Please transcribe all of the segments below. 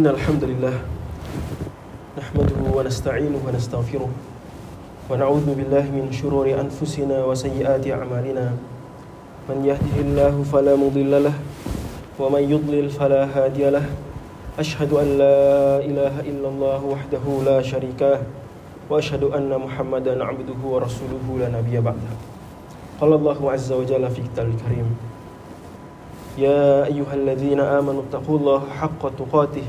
إن الحمد لله نحمده ونستعينه ونستغفره ونعوذ بالله من شرور أنفسنا وسيئات أعمالنا. من يهده الله فلا مضل له ومن يضلل فلا هادي له. أشهد أن لا إله إلا الله وحده لا شريك له وأشهد أن محمدا عبده ورسوله لا نبي بعده. قال الله عز وجل في كتابه الكريم يا أيها الذين آمنوا اتقوا الله حق تقاته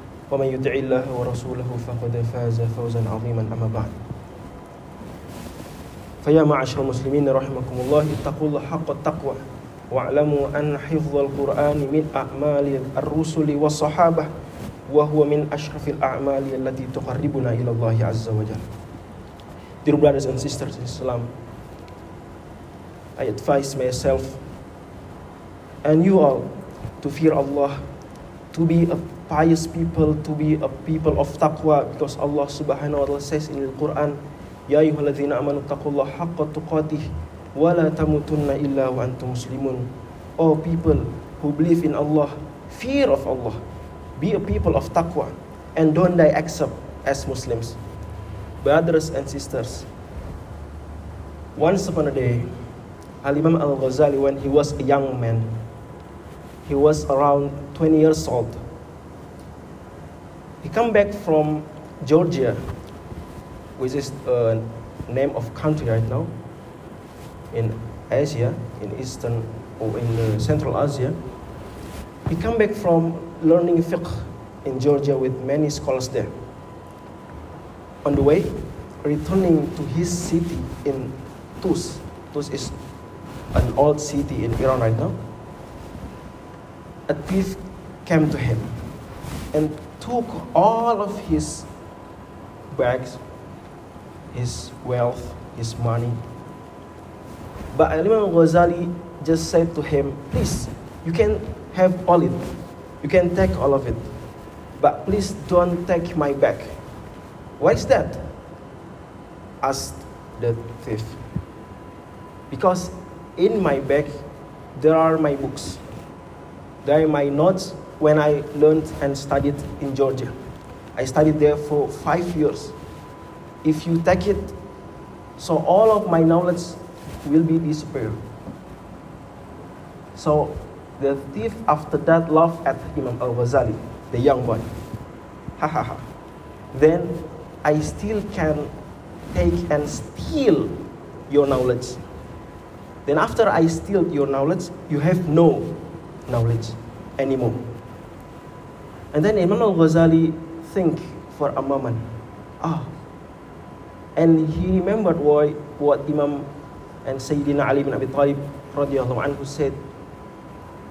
ومن يطع الله ورسوله فقد فاز فوزا عظيما أما بعد. فيا معاشر المسلمين رحمكم الله اتقوا الله حق التقوى واعلموا أن حفظ القرآن من أعمال الرسل والصحابة وهو من أشرف الأعمال التي تقربنا إلى الله عز وجل. Dear brothers and sisters in Islam, I advise myself and you all to fear Allah, to be a pious people, to be a people of taqwa, because Allah subhanahu wa ta'ala says in the Quran, Ya ayyuhalladzina amanu taqullah haqqa tuqatih, wa la tamutunna illa wa antum muslimun. O people who believe in Allah, fear of Allah, be a people of taqwa, and don't die except as Muslims. Brothers and sisters, once upon a day, Al-Imam Al-Ghazali, when he was a young man, he was around 20 years old. He come back from Georgia, which is a name of country right now in Asia, in Eastern or in uh, Central Asia. He come back from learning fiqh in Georgia with many scholars there. On the way, returning to his city in Tus. Tus is an old city in Iran right now a thief came to him and took all of his bags, his wealth, his money. But Imam Ghazali just said to him, Please, you can have all it. You can take all of it. But please don't take my bag. Why is that? asked the thief. Because in my bag there are my books. There are my notes when I learned and studied in Georgia. I studied there for five years. If you take it, so all of my knowledge will be disappeared. So the thief after that laughed at Imam Al Ghazali, the young boy. Ha ha ha. Then I still can take and steal your knowledge. Then after I steal your knowledge, you have no knowledge anymore. And then Imam al-Ghazali think for a moment. Ah. And he remembered why, what Imam and Sayyidina Ali bin Abi Talib radiallahu anhu said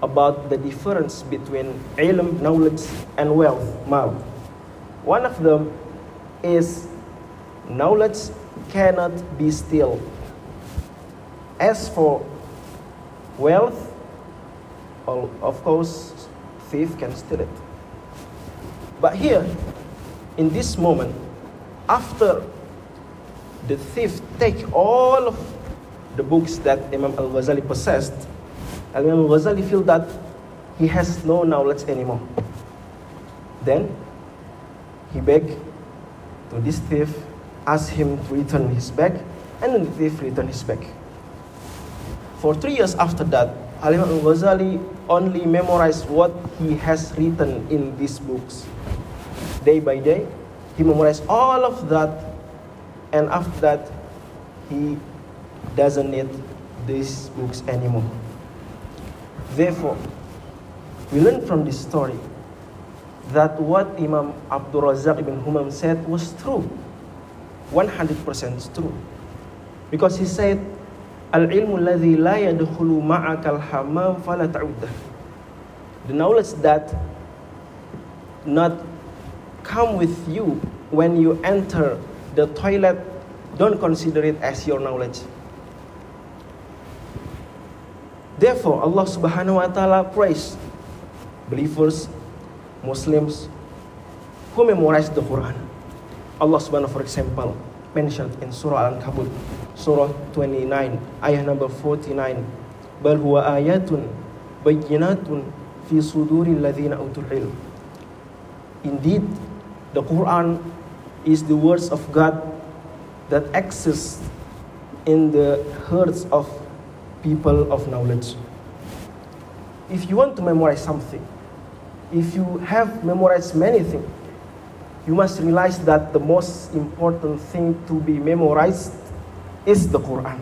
about the difference between ilm, knowledge, and wealth, mal. One of them is knowledge cannot be still. As for wealth, of course, thief can steal it. But here, in this moment, after the thief take all of the books that Imam Al-Ghazali possessed, Imam Al-Ghazali feel that he has no knowledge anymore. Then he begged to this thief, asked him to return his bag, and the thief returned his bag. For three years after that, Al-Imam Al-Ghazali only memorized what he has written in these books. Day by day, he memorized all of that, and after that, he doesn't need these books anymore. Therefore, we learn from this story that what Imam Abdul Razak ibn Humam said was true. 100% true. Because he said, Al-ilmu alladhi la yadkhulu al-hammam fala ta'uddah. The knowledge that not come with you when you enter the toilet, don't consider it as your knowledge. Therefore, Allah subhanahu wa ta'ala praise believers, Muslims who memorize the Quran. Allah subhanahu for example mentioned in Surah Al-Ankabut, Surah 29, ayah number 49. Bal huwa ayatun bayyinatun fi suduri alladhina utul ilm. Indeed, the Quran is the words of God that exist in the hearts of people of knowledge. If you want to memorize something, if you have memorized many things, you must realize that the most important thing to be memorized is the Quran,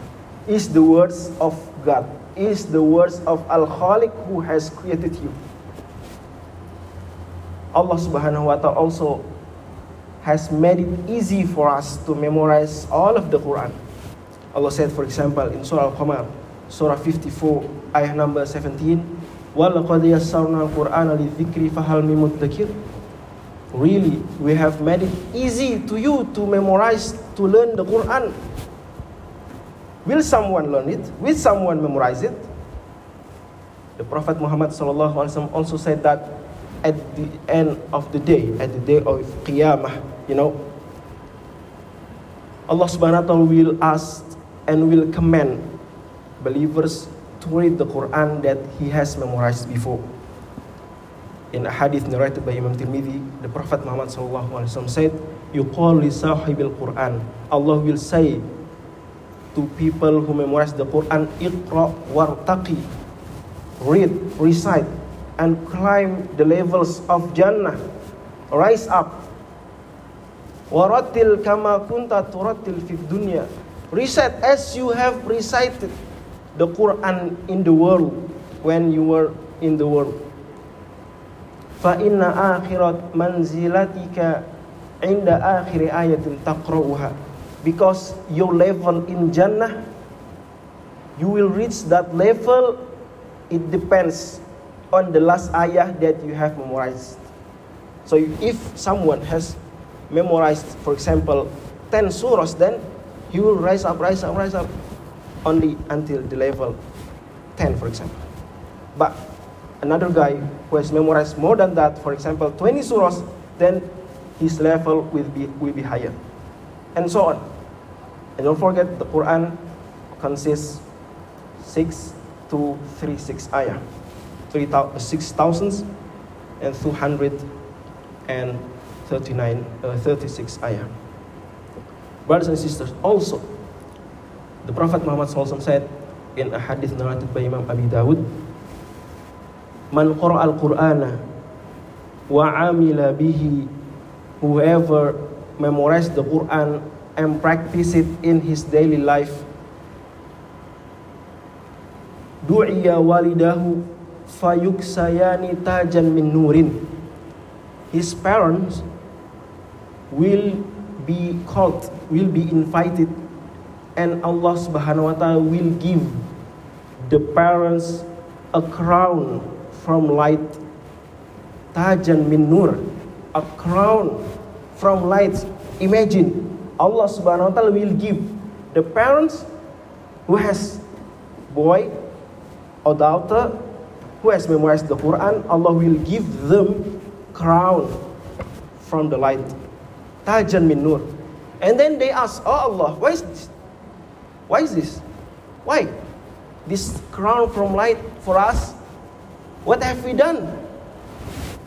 is the words of God, is the words of Al Khaliq who has created you. Allah subhanahu wa ta'ala also has made it easy for us to memorize all of the Quran. Allah said, for example, in Surah Al-Qamar, Surah 54, ayah number 17, وَلَقَدْ يَسَّرْنَا الْقُرْآنَ لِلذِّكْرِ فَهَلْ مِمُدَّكِرٍ Really, we have made it easy to you to memorize, to learn the Quran. Will someone learn it? Will someone memorize it? The Prophet Muhammad also said that at the end of the day, at the day of Qiyamah, you know. Allah subhanahu wa ta'ala will ask and will command believers to read the Quran that he has memorized before. In a hadith narrated by Imam Tirmidhi, the Prophet Muhammad sallallahu alaihi wasallam said, "You call li sahibil Quran." Allah will say to people who memorize the Quran, "Iqra wartaqi." Read, recite, and climb the levels of Jannah. Rise up. Waratil kama kunta turatil fid dunya. Recite as you have recited the Quran in the world when you were in the world. Fa inna akhirat manzilatika inda akhir ayatin taqra'uha. Because your level in Jannah, you will reach that level. It depends on the last ayah that you have memorized. So if someone has memorized, for example, 10 surahs, then he will rise up, rise up, rise up only until the level 10, for example. But another guy who has memorized more than that, for example, 20 surahs, then his level will be, will be higher. And so on. And don't forget, the Quran consists 6 to 3, 6 ayah. 6,239, uh, 36 ayah. Brothers and sisters, also, the Prophet Muhammad SAW said in a hadith narrated by Imam Abi Dawud, Man qara al-Qur'ana wa amila bihi whoever memorized the Quran and practice it in his daily life du'iya walidahu fayuksayani tajan min nurin. His parents will be called will be invited and Allah subhanahu wa ta'ala will give the parents a crown from light. Tajan min nur a crown from light. Imagine Allah subhanahu wa ta'ala will give the parents who has boy or daughter who has memorized the Quran, Allah will give them crown from the light. Tajan min nur. And then they ask, Oh Allah, why is this? Why is this? Why? This crown from light for us? What have we done?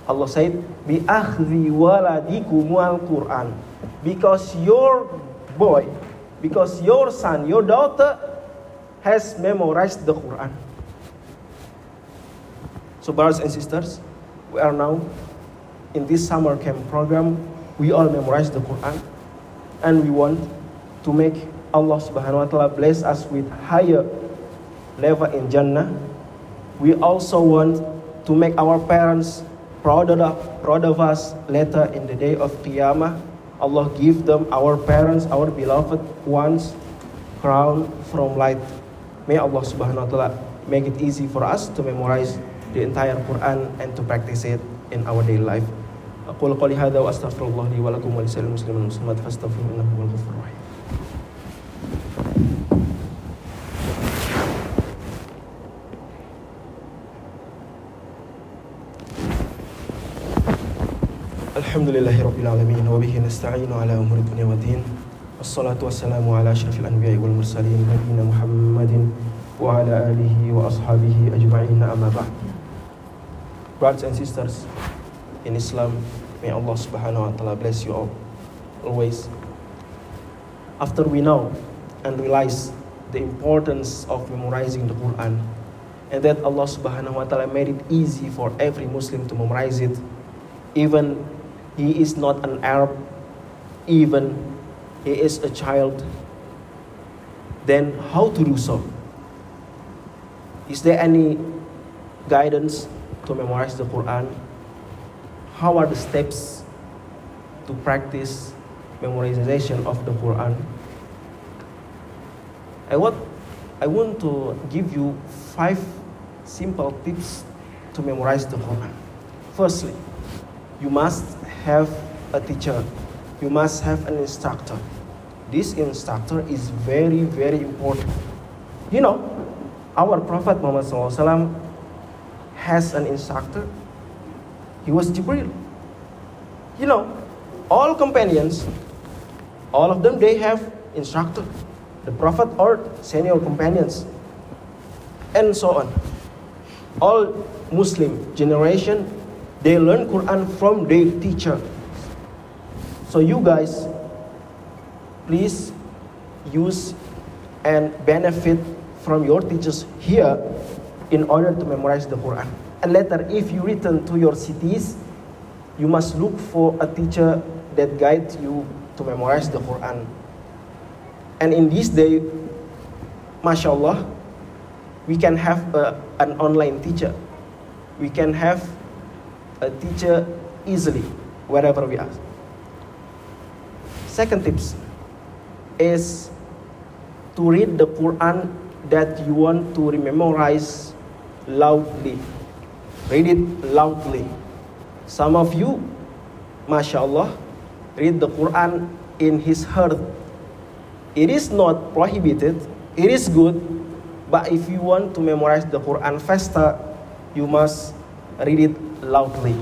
Allah said, Bi akhdi waladikumul Quran. Because your boy, because your son, your daughter has memorized the Quran. So, brothers and sisters, we are now in this summer camp program. We all memorize the Quran, and we want to make Allah Subhanahu wa Taala bless us with higher level in Jannah. We also want to make our parents proud of, proud of us later in the day of Qiyamah. Allah give them, our parents, our beloved ones, crown from light. May Allah Subhanahu wa Taala make it easy for us to memorize the entire Quran and to practice it in our daily life. أقول قولي هذا وأستغفر الله لي ولكم ولسائر المسلمين والمسلمات فاستغفروه إنه هو الغفور الرحيم. الحمد لله رب العالمين وبه نستعين على أمور الدنيا والدين. والصلاة والسلام على أشرف الأنبياء والمرسلين نبينا محمد وعلى آله وأصحابه أجمعين أما بعد. Brothers and sisters in Islam, may Allah subhanahu wa ta'ala bless you all always. After we know and realize the importance of memorizing the Quran and that Allah subhanahu wa ta'ala made it easy for every Muslim to memorize it, even he is not an Arab, even he is a child, then how to do so? Is there any guidance to memorize the Quran? How are the steps to practice memorization of the Quran? I want, I want to give you five simple tips to memorize the Quran. Firstly, you must have a teacher, you must have an instructor. This instructor is very, very important. You know, our Prophet Muhammad has an instructor. He was Jibril. You know, all companions, all of them, they have instructor. The Prophet or senior companions, and so on. All Muslim generation, they learn Quran from their teacher. So you guys, please use and benefit from your teachers here in order to memorize the Quran. And later, if you return to your cities, you must look for a teacher that guides you to memorize the Quran. And in this day, mashallah, we can have a, an online teacher. We can have a teacher easily wherever we are. Second tips is to read the Quran that you want to memorize loudly. Read it loudly. Some of you, mashallah, read the Quran in his heart. It is not prohibited, it is good, but if you want to memorize the Quran faster, you must read it loudly.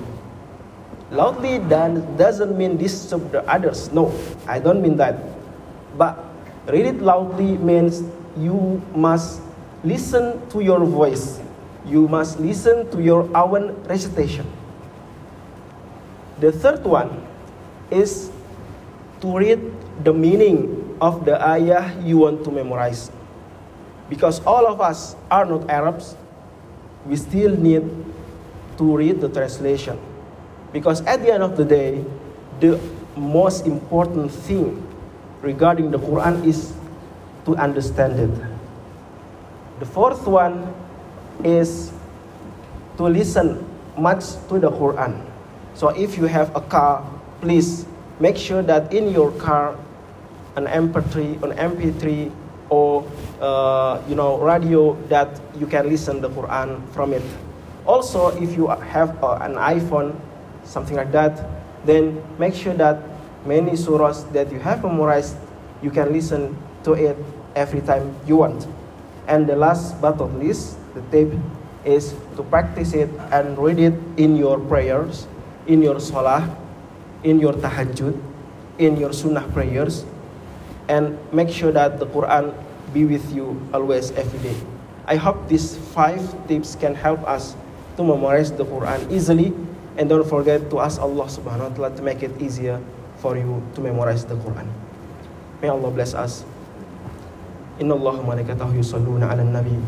Loudly doesn't mean disturb the others. No, I don't mean that. But read it loudly means you must listen to your voice. You must listen to your own recitation. The third one is to read the meaning of the ayah you want to memorize. Because all of us are not Arabs, we still need to read the translation. Because at the end of the day, the most important thing regarding the Quran is to understand it. The fourth one is to listen much to the Quran. So if you have a car, please make sure that in your car an MP3, an MP3 or uh, you know radio that you can listen the Quran from it. Also, if you have uh, an iPhone, something like that, then make sure that many surahs that you have memorized, you can listen to it every time you want. And the last but not least, the tip is to practice it and read it in your prayers, in your salah, in your tahajjud, in your sunnah prayers, and make sure that the Quran be with you always every day. I hope these five tips can help us to memorize the Quran easily and don't forget to ask Allah subhanahu wa ta'ala to make it easier for you to memorize the Quran. May Allah bless us. إن الله وملائكته يصلون على النبي.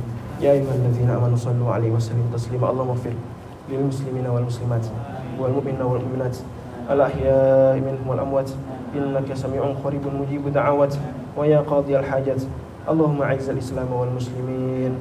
يا أيها الذين آمنوا صلوا عليه وسلموا تسليما. اللهم اغفر للمسلمين والمسلمات والمؤمنين والمؤمنات الأحياء منهم والأموات. إنك سميع قريب مجيب دعوات ويا قاضي الحاجات. اللهم أعز الإسلام والمسلمين.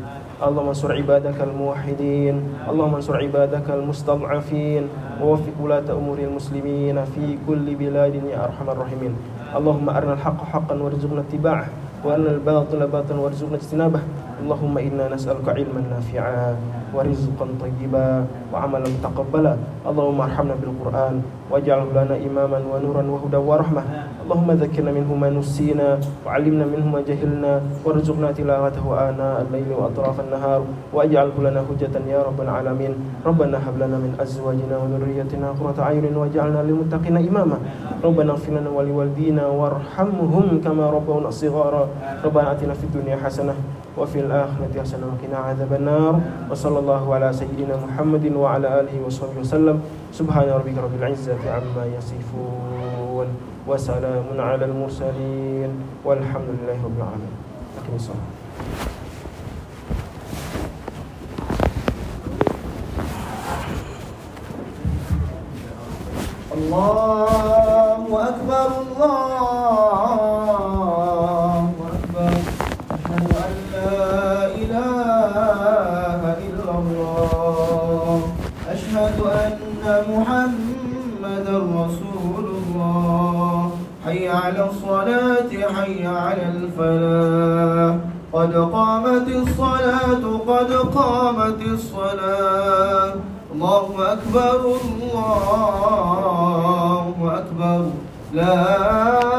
اللهم انصر عبادك الموحدين. اللهم انصر عبادك المستضعفين. ووفق ولاة أمور المسلمين في كل بلاد يا أرحم الراحمين. اللهم أرنا الحق حقا وارزقنا اتباعه. وأن الباطل باطل وارزقنا اجتنابه. اللهم إنا نسألك علما نافعا ورزقا طيبا وعملا متقبلا. اللهم ارحمنا بالقرآن واجعله لنا إماما ونورا وهدى ورحمة. اللهم ذكرنا منه ما نسينا وعلمنا منه ما جهلنا وارزقنا تلاوته آناء الليل وأطراف النهار واجعله لنا حجة يا رب العالمين. ربنا هب لنا من أزواجنا وذريتنا قرة أعين واجعلنا للمتقين إماما. ربنا اغفر لنا ولوالدينا وارحمهم كما ربونا صغارا. ربنا آتنا في الدنيا حسنة وفي الآخرة حسنة وقنا عذاب النار. وصلى الله على سيدنا محمد وعلى آله وصحبه وسلم. سبحان ربك رب العزة عما يصفون وسلام على المرسلين. والحمد لله رب العالمين. أقم الصلاة. الله أكبر الله أشهد أن محمدا رسول الله. حي على الصلاة حي على الفلاح. قد قامت الصلاة قد قامت الصلاة. الله أكبر الله أكبر. لا